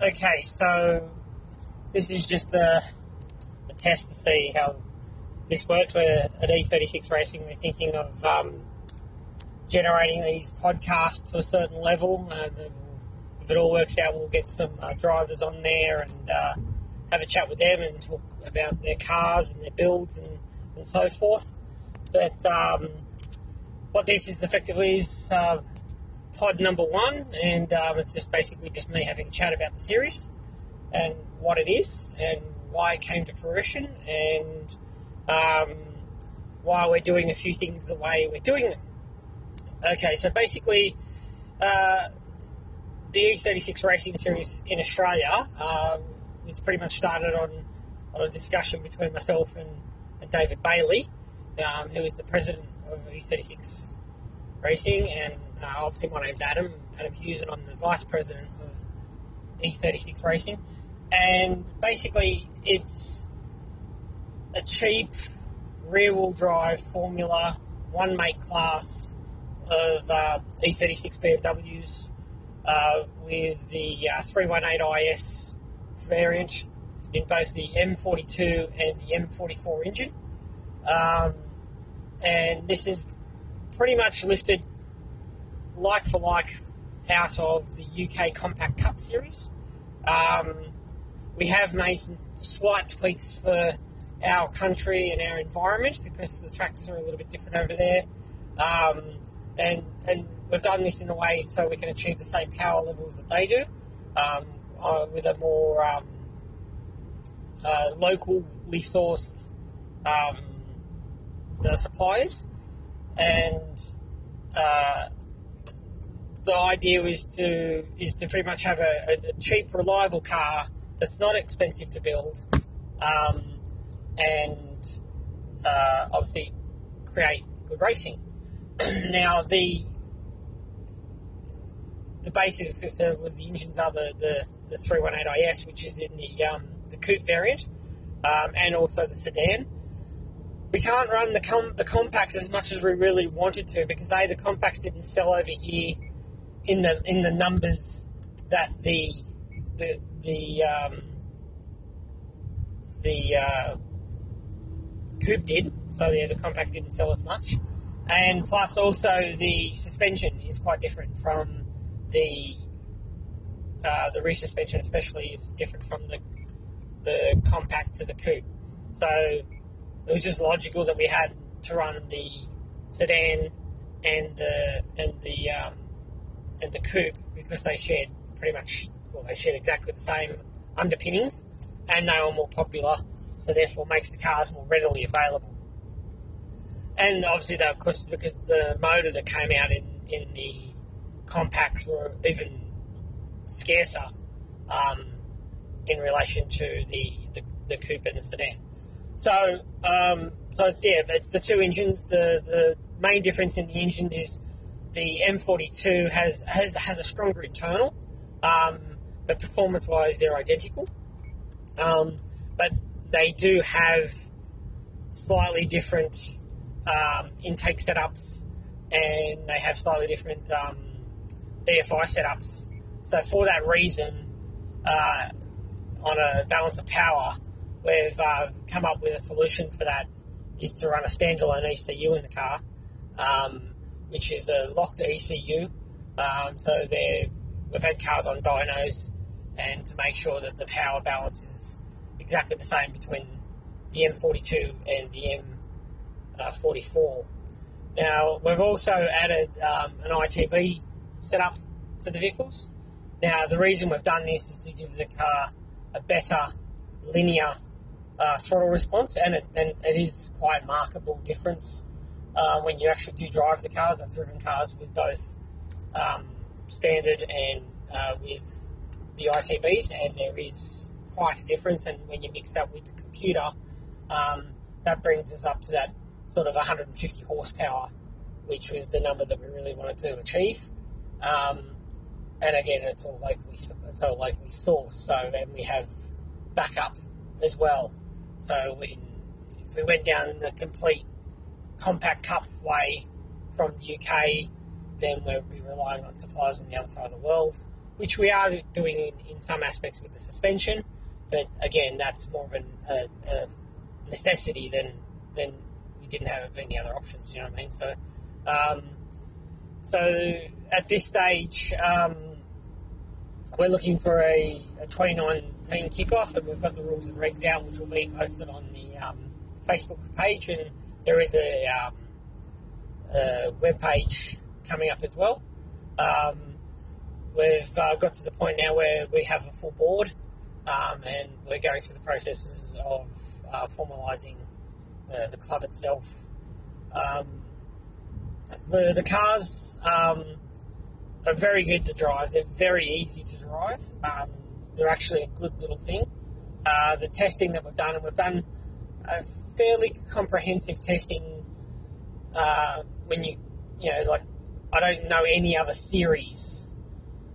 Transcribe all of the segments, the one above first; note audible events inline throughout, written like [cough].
Okay, so this is just a, a test to see how this works. We're at E36 Racing. We're thinking of um, generating these podcasts to a certain level, and if it all works out, we'll get some uh, drivers on there and uh, have a chat with them and talk about their cars and their builds and, and so forth. But um, what this is effectively is uh, pod number one, and um, it's just basically just me having a chat about the series and what it is and why it came to fruition and um, why we're doing a few things the way we're doing them. Okay, so basically, uh, the E36 Racing Series in Australia was pretty much started on, on a discussion between myself and, and David Bailey, um, who is the president of E36 Racing, and uh, obviously my name's Adam, Adam Hughes, and I'm the vice president of E36 Racing. And basically, it's a cheap rear-wheel drive Formula one make class of uh, E36 BMWs uh, with the uh, 318 IS variant in both the M42 and the M44 engine. Um, and this is pretty much lifted like for like out of the UK Compact Cup series. Um, we have made some slight tweaks for our country and our environment because the tracks are a little bit different over there. Um, and, and we've done this in a way so we can achieve the same power levels that they do um, uh, with a more um, uh, locally sourced um, the suppliers. And uh, the idea is to is to pretty much have a, a cheap, reliable car that's not expensive to build, um, and uh, obviously create good racing. [clears throat] now the the basis was the engines are the, the, the 318 IS, which is in the um, the coupe variant, um, and also the sedan. We can't run the com- the compacts as much as we really wanted to because a the compacts didn't sell over here in the in the numbers that the the the um, the uh, coupe did. So yeah, the compact didn't sell as much, and plus also the suspension is quite different from the uh, the rear suspension, especially, is different from the the compact to the coupe. So it was just logical that we had to run the sedan and the and the um, and the coupe because they shared pretty much well they shared exactly the same underpinnings and they were more popular, so therefore makes the cars more readily available. And obviously, that of course because the motor that came out in in the compacts were even scarcer um, in relation to the, the, the coupe and the sedan. So, um, so it's yeah, it's the two engines. The the main difference in the engines is the M42 has has has a stronger internal, um, but performance-wise they're identical. Um, but they do have slightly different um, intake setups, and they have slightly different um, EFI setups. So for that reason, uh, on a balance of power, we've uh, come up with a solution for that is to run a standalone ECU in the car, um, which is a locked ECU. Um, so we've had cars on dynos, and to make sure that the power balance is exactly the same between the M42 and the M44. Now we've also added um, an ITB setup to the vehicles. Now the reason we've done this is to give the car a better linear uh, throttle response, and it, and it is quite a markable difference uh, when you actually do drive the cars. I've driven cars with both um, standard and uh, with the ITBs, and there is quite a difference. And when you mix that with the computer, um, that brings us up to that sort of 150 horsepower, which was the number that we really wanted to achieve. Um, and again, it's all locally it's all locally sourced. So and we have backup as well. So we, if we went down the complete compact cup way from the UK, then we'll be relying on suppliers on the other side of the world. which we are doing in, in some aspects with the suspension. But again, that's more of an, a, a necessity than than we didn't have any other options. You know what I mean? So, um, so at this stage, um, we're looking for a, a 2019 kickoff, and we've got the rules and regs out, which will be posted on the um, Facebook page, and there is a, um, a web page coming up as well. Um, we've uh, got to the point now where we have a full board, um, and we're going through the processes of uh, formalising the, the, club itself. Um, the the cars um, are very good to drive. They're very easy to drive. Um, they're actually a good little thing. Uh, the testing that we've done, and we've done a fairly comprehensive testing. Uh, when you, you know, like I don't know any other series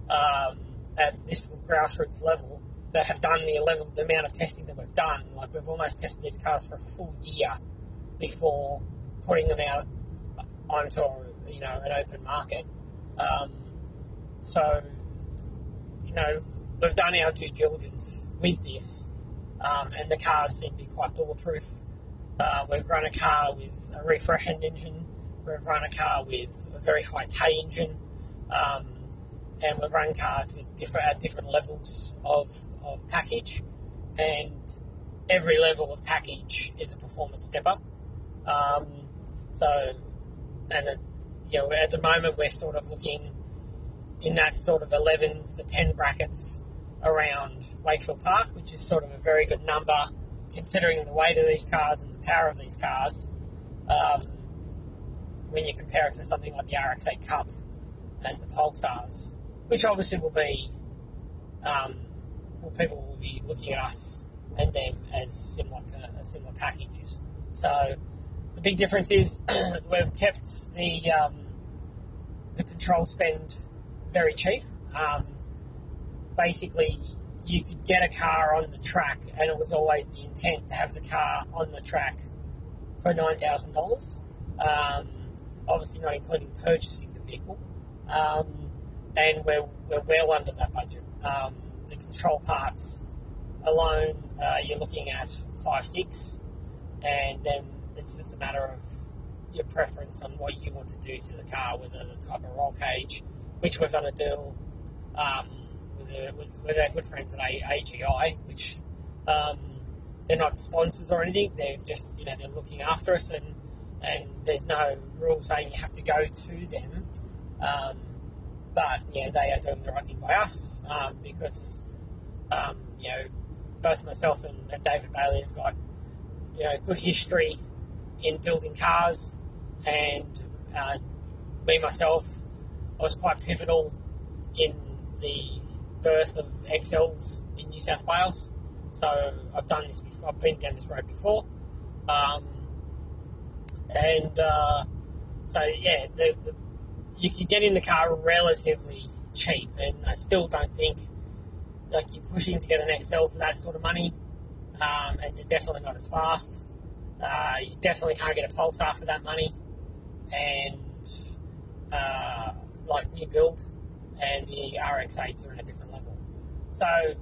um, at this grassroots level that have done the level, the amount of testing that we've done. Like we've almost tested these cars for a full year before putting them out onto you know an open market. Um, so you know we've done our due diligence with this, um, and the cars seem to be quite bulletproof. Uh, we've run a car with a refreshened engine. We've run a car with a very high K engine. Um, and we've run cars with different at different levels of, of package, and every level of package is a performance step up. Um, so, and it, you know, at the moment we're sort of looking in that sort of 11s to 10 brackets around Wakefield Park, which is sort of a very good number considering the weight of these cars and the power of these cars. Um, when you compare it to something like the RX8 Cup and the Pulsars which obviously will be, um, well, people will be looking at us and them as similar, uh, similar packages. So the big difference is [clears throat] we've kept the um, the control spend very cheap. Um, basically, you could get a car on the track, and it was always the intent to have the car on the track for nine thousand um, dollars. Obviously, not including purchasing the vehicle. Um, and we're, we're well under that budget. Um, the control parts alone, uh, you're looking at five six, and then it's just a matter of your preference on what you want to do to the car, whether the type of roll cage, which we've done a deal um, with, a, with, with our good friends at AGI, which um, they're not sponsors or anything. They're just you know they're looking after us, and and there's no rule saying you have to go to them. Um, but yeah, they are doing the right thing by us um, because um, you know both myself and, and, David Bailey have got you know good history in building cars, and uh, me myself, I was quite pivotal in the birth of Excels in New South Wales. So I've done this before. I've been down this road before, um, and uh, so yeah, the, the you can get in the car relatively cheap, and I still don't think like you're pushing to get an Excel for that sort of money, um, and they're definitely not as fast. Uh, you definitely can't get a Pulsar for that money, and uh, like new build, and the RX8s are in a different level. So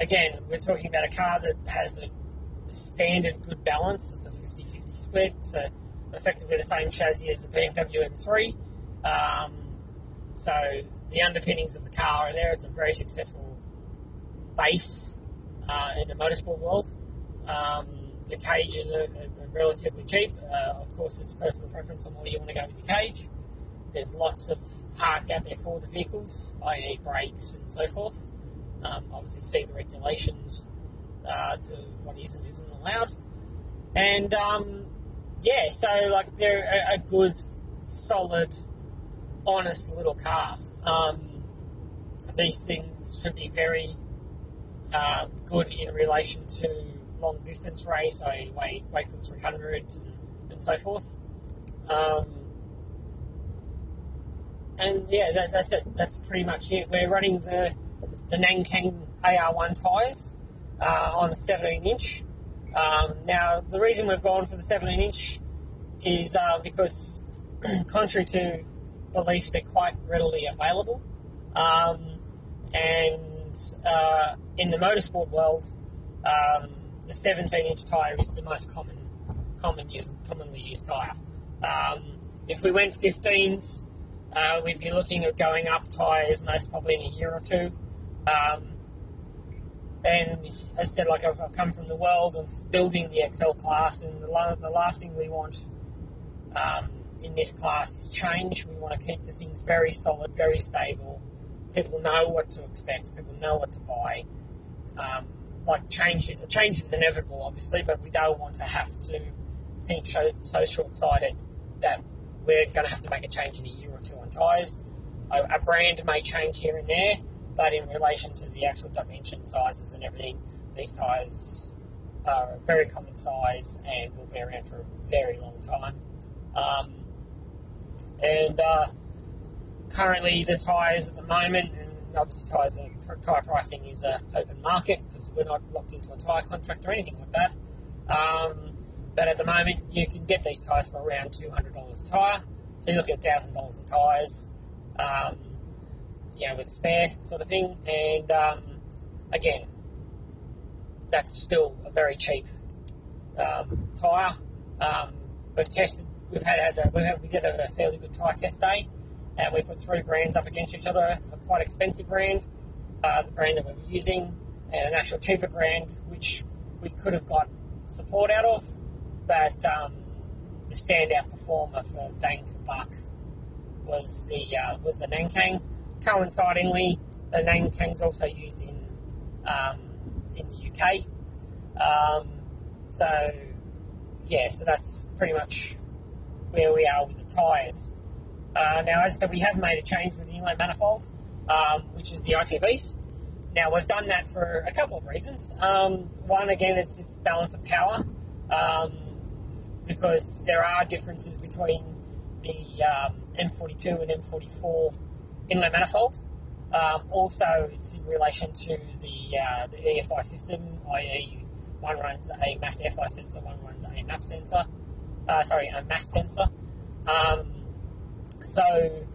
again, we're talking about a car that has a standard good balance. It's a 50-50 split, so effectively the same chassis as the BMW M3 um, so the underpinnings of the car are there. It's a very successful base uh, in the motorsport world. Um, the cages are, are relatively cheap. Uh, of course, it's personal preference on where you want to go with your cage. There's lots of parts out there for the vehicles, i.e., brakes and so forth. Um, obviously, see the regulations uh, to what is and isn't allowed. And um, yeah, so like they're a, a good, solid honest little car. Um, these things should be very uh, good in relation to long distance race, Wakefield 300 and, and so forth. Um, and yeah, that, that's it. That's pretty much it. We're running the the Nankang AR1 tyres uh, on a 17 inch. Um, now, the reason we've gone for the 17 inch is uh, because, [clears throat] contrary to belief they're quite readily available. Um, and uh, in the motorsport world, um, the 17 inch tyre is the most common, common used, commonly used tyre. Um, if we went 15s, uh, we'd be looking at going up tyres most probably in a year or two. Um, and as I said, like I've, I've, come from the world of building the Excel class, and the, the last thing we want um, in this class is change. We want to keep the things very solid, very stable. People know what to expect. People know what to buy. Um, like change, change is inevitable, obviously, but we don't want to have to think so, so short-sighted that we're going to have to make a change in a year or two on tyres. A, a brand may change here and there, but in relation to the actual dimension sizes and everything, these tyres are a very common size and will be around for a very long time. Um, and uh, currently, the tyres at the moment, and obviously tyres tyre pricing is an open market because we're not locked into a tyre contract or anything like that. Um, but at the moment, you can get these tyres for around two hundred dollars a tyre. So you look at thousand dollars in tyres. Um, you know, with spare sort of thing. And um, again, that's still a very cheap um, tyre. Um, we've tested, we've had, had a, we, had, we did a fairly good tyre test day, and we put three brands up against each other. A quite expensive brand, uh, the brand that we were using, and an actual cheaper brand, which we could have got support out of, but um, the standout performer for bang for buck was the uh, was the Nankang coincidingly, the name Kang's also used in um, in the UK. Um, so yeah, so that's pretty much where we are with the tyres. Uh, now, as I said, we have made a change with the inlet manifold, um, which is the ITBs. Now, we've done that for a couple of reasons. Um, one, again, is this balance of power, um, because there are differences between the um, M42 and M44 inlet manifold. Um, also, it's in relation to the, uh, the EFI system, i.e., one runs a mass FI sensor, one runs a MAP sensor. Uh, sorry, a mass sensor. Um, so,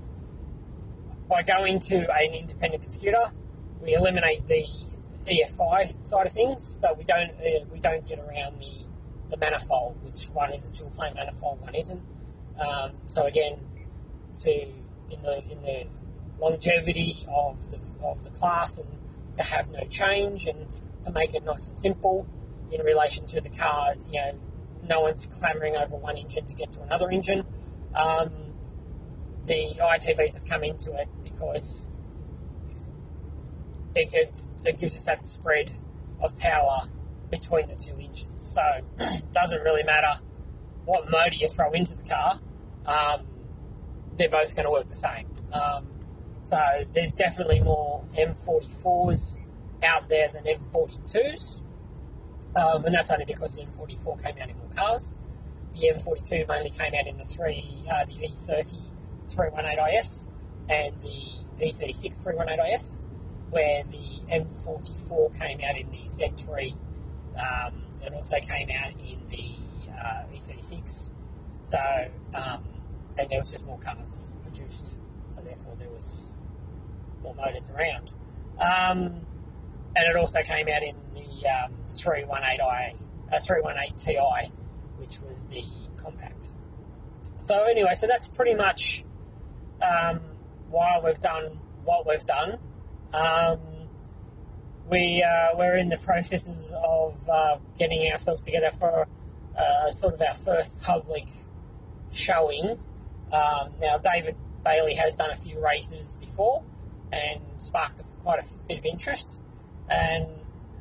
by going to an independent computer, we eliminate the EFI side of things, but we don't uh, we don't get around the the manifold, which one is a dual plane manifold, one isn't. Um, so again, to in the in the longevity of the, of the class and to have no change and to make it nice and simple in relation to the car. You know, no one's clamoring over one engine to get to another engine. Um, the ITBs have come into it because it, it, it, gives us that spread of power between the two engines. So it [clears throat] doesn't really matter what motor you throw into the car, um, they're both going to work the same. Um, so there's definitely more M44s out there than M42s. Um, and that's only because the M44 came out in more cars. The M42 mainly came out in the three, uh, the E30 318IS and the E36 318IS, where the M44 came out in the Z3 um, and also came out in the uh, E36. So, um, and there was just more cars produced, so therefore there was more motors around. Um, and it also came out in the um, 318i, uh, 318 Ti, which was the compact. So anyway, so that's pretty much um, why we've done what we've done. Um, we uh, we're in the processes of uh, getting ourselves together for uh, sort of our first public showing. Um, now, David Bailey has done a few races before, and sparked quite a bit of interest, and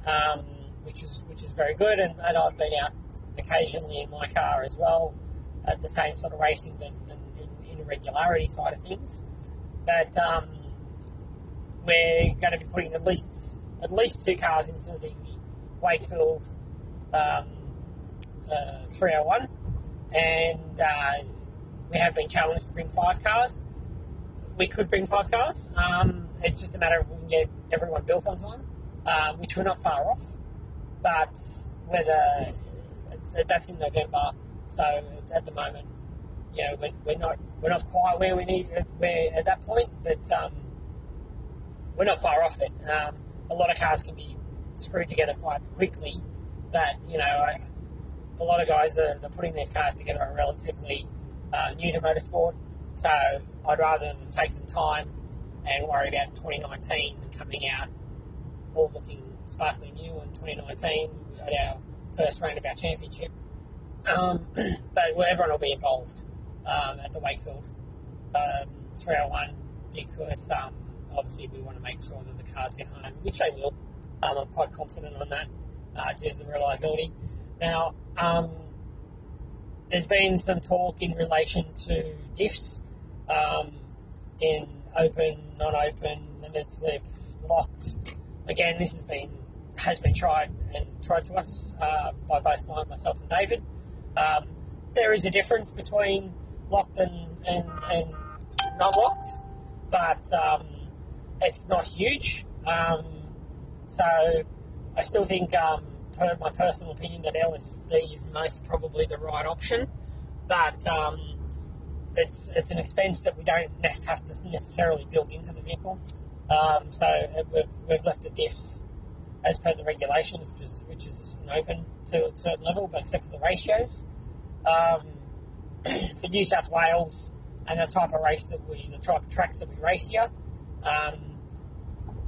um, which is which is very good. And, and, I've been out occasionally in my car as well at the same sort of racing, but in, in, a regularity side of things. But um, we're going to be putting at least at least two cars into the Wakefield um, uh, 301, and uh, we have been challenged to bring five cars we could bring five cars. Um, it's just a matter of we can get everyone built on time, um, which we're not far off. But whether that's in November, so at the moment, you know, we're, we're not we're not quite where we need we're at that point, but um, we're not far off it. Um, a lot of cars can be screwed together quite quickly, but you know, I, a lot of guys are, are putting these cars together are relatively uh, new to motorsport. So I'd rather take the time and worry about 2019 coming out all looking sparkling new in 2019 at our first round of our championship. Um, [clears throat] but everyone will be involved um, at the Wakefield um, 301 because um, obviously we want to make sure that the cars get home, which they will. Um, I'm quite confident on that uh, due to the reliability. Now, um, there's been some talk in relation to diffs um, in open, non-open, limited slip, locked. Again, this has been has been tried and tried to us uh, by both my, myself and David. Um, there is a difference between locked and, and, and not locked, but um, it's not huge. Um, so I still think, um, per my personal opinion, that LSD is most probably the right option, but um, it's it's an expense that we don't have to necessarily build into the vehicle. Um, so we've, we've left the diffs as per the regulations, which is which is open to a certain level, but except for the ratios. Um, [clears throat] for New South Wales and the type of race that we, the type of tracks that we race here, um,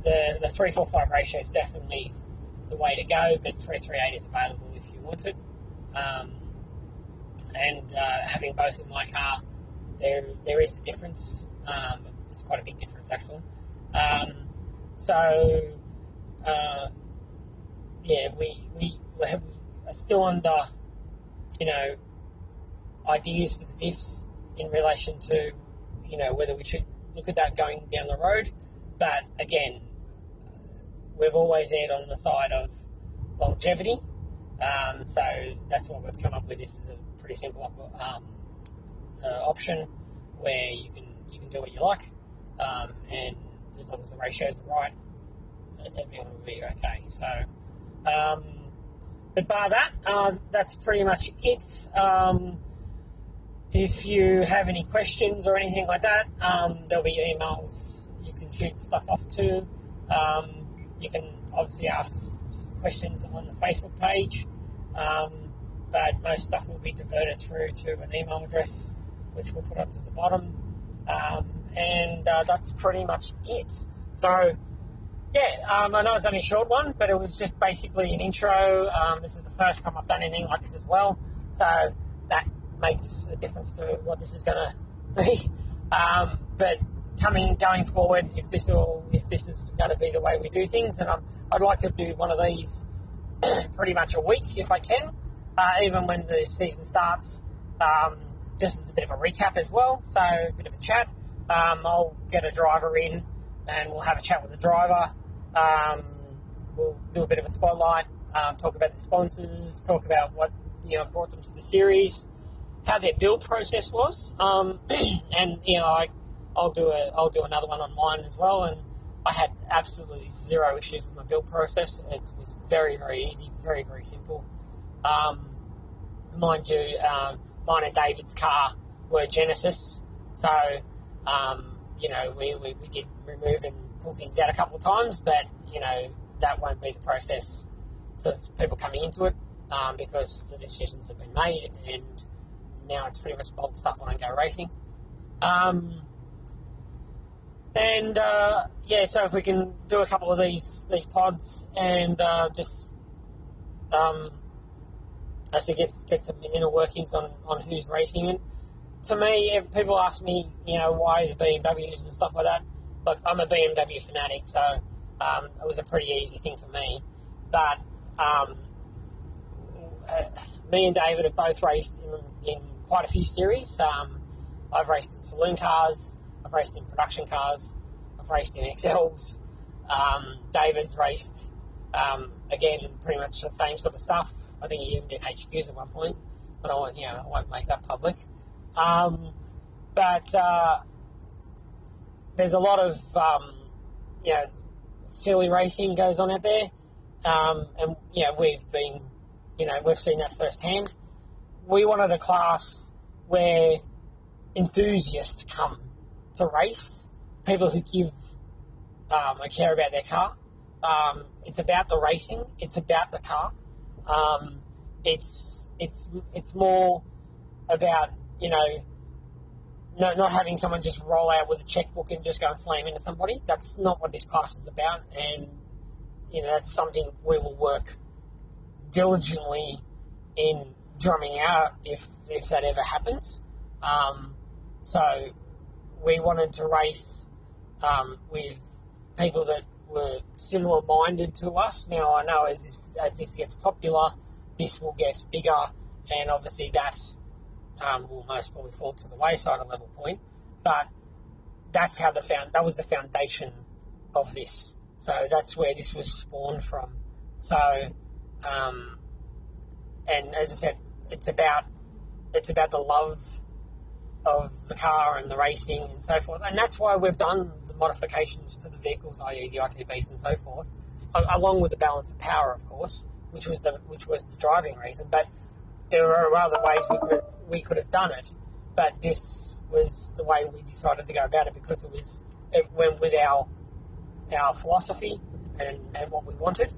the the three four five ratio is definitely the way to go. But three three eight is available if you want it. Um, and uh, having both in my car, there there is a difference. Um, it's quite a big difference actually. Um, so uh, yeah, we we we're still under you know ideas for the diffs in relation to you know whether we should look at that going down the road. But again, we've always erred on the side of longevity. Um, so that's what we've come up with. This is a pretty simple um, uh, option where you can you can do what you like, um, and as long as the ratios are right, everything will be okay. So, um, but bar that, uh, that's pretty much it. Um, if you have any questions or anything like that, there'll be emails you can shoot stuff off to. You can obviously ask questions on the Facebook page, um, but most stuff will be diverted through to an email address, which we'll put up to the bottom. Um, and uh, that's pretty much it. So, yeah, um, I know it's only a short one, but it was just basically an intro. Um, this is the first time I've done anything like this as well, so that makes a difference to what this is going [laughs] to be. Um, but coming going forward, if this will, if this is going to be the way we do things, and i would like to do one of these [clears throat] pretty much a week if I can, uh, even when the season starts. Um, just as a bit of a recap as well, so a bit of a chat. Um, I'll get a driver in, and we'll have a chat with the driver. Um, we'll do a bit of a spotlight, um, talk about the sponsors, talk about what you know brought them to the series, how their build process was, um, [clears throat] and you know I, I'll do a I'll do another one on mine as well. And I had absolutely zero issues with my build process. It was very very easy, very very simple. Um, mind you, um, mine and David's car were Genesis, so um, you know we, we, we did remove and pull things out a couple of times, but you know that won't be the process for people coming into it um, because the decisions have been made, and now it's pretty much bolt stuff on and go racing. Um, and uh, yeah, so if we can do a couple of these these pods and uh, just um, actually get get some inner workings on, on who's racing and to me, people ask me, you know, why the BMWs and stuff like that. Look, I'm a BMW fanatic, so um, it was a pretty easy thing for me. But um, uh, me and David have both raced in, in quite a few series. Um, I've raced in saloon cars, I've raced in production cars, I've raced in Excels. Um, David's raced um, again, pretty much the same sort of stuff. I think he even did HQs at one point, but I won't, you know, I won't make that public. Um, but uh, there's a lot of um, you know silly racing goes on out there, um, and yeah, we've been you know we've seen that firsthand. We wanted a class where enthusiasts come race, people who give um, I care about their car. Um, it's about the racing. It's about the car. Um, it's it's it's more about you know no, not having someone just roll out with a checkbook and just go and slam into somebody. That's not what this class is about, and you know that's something we will work diligently in drumming out if if that ever happens. Um, so we wanted to race um, with people that were similar minded to us. Now I know as as this gets popular, this will get bigger, and obviously that um, will most probably fall to the wayside at a level point. But that's how the found that was the foundation of this. So that's where this was spawned from. So, um, and as I said, it's about it's about the love of the car and the racing and so forth, and that's why we've done the modifications to the vehicles, i.e., the ITBs and so forth, along with the balance of power, of course, which was the which was the driving reason. But there are other ways we could we could have done it, but this was the way we decided to go about it because it was it went with our our philosophy and, and what we wanted.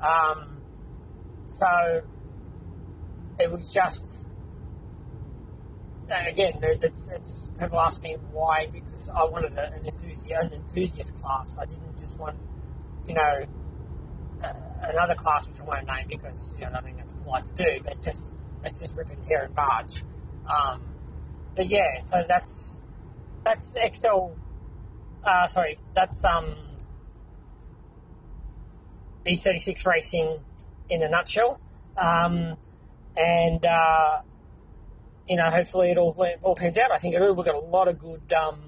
Um, so it was just again, it's, it's people ask me why because I wanted an enthusiast, an enthusiast class. I didn't just want, you know, uh, another class which I won't name because you know I think that's polite to do, but just it's just rip and tear and barge. Um, but yeah, so that's that's Excel. Uh, sorry, that's um, E36 racing in a nutshell. Um, and uh, you know, hopefully it all all pans out. I think it, we've got a lot of good, um,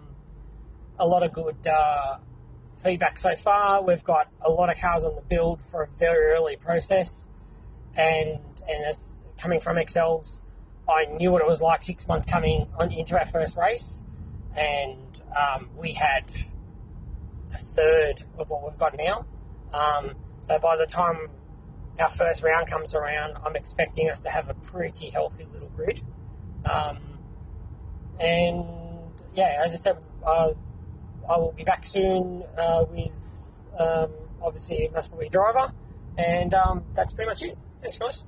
a lot of good uh, feedback so far. We've got a lot of cars on the build for a very early process, and and as coming from Excels, I knew what it was like six months coming on, into our first race, and um, we had a third of what we've got now. Um, so by the time our first round comes around, I'm expecting us to have a pretty healthy little grid. Um, and yeah, as I said, uh, I will be back soon uh, with um, obviously a Maspawee driver, and um, that's pretty much it. Thanks, guys.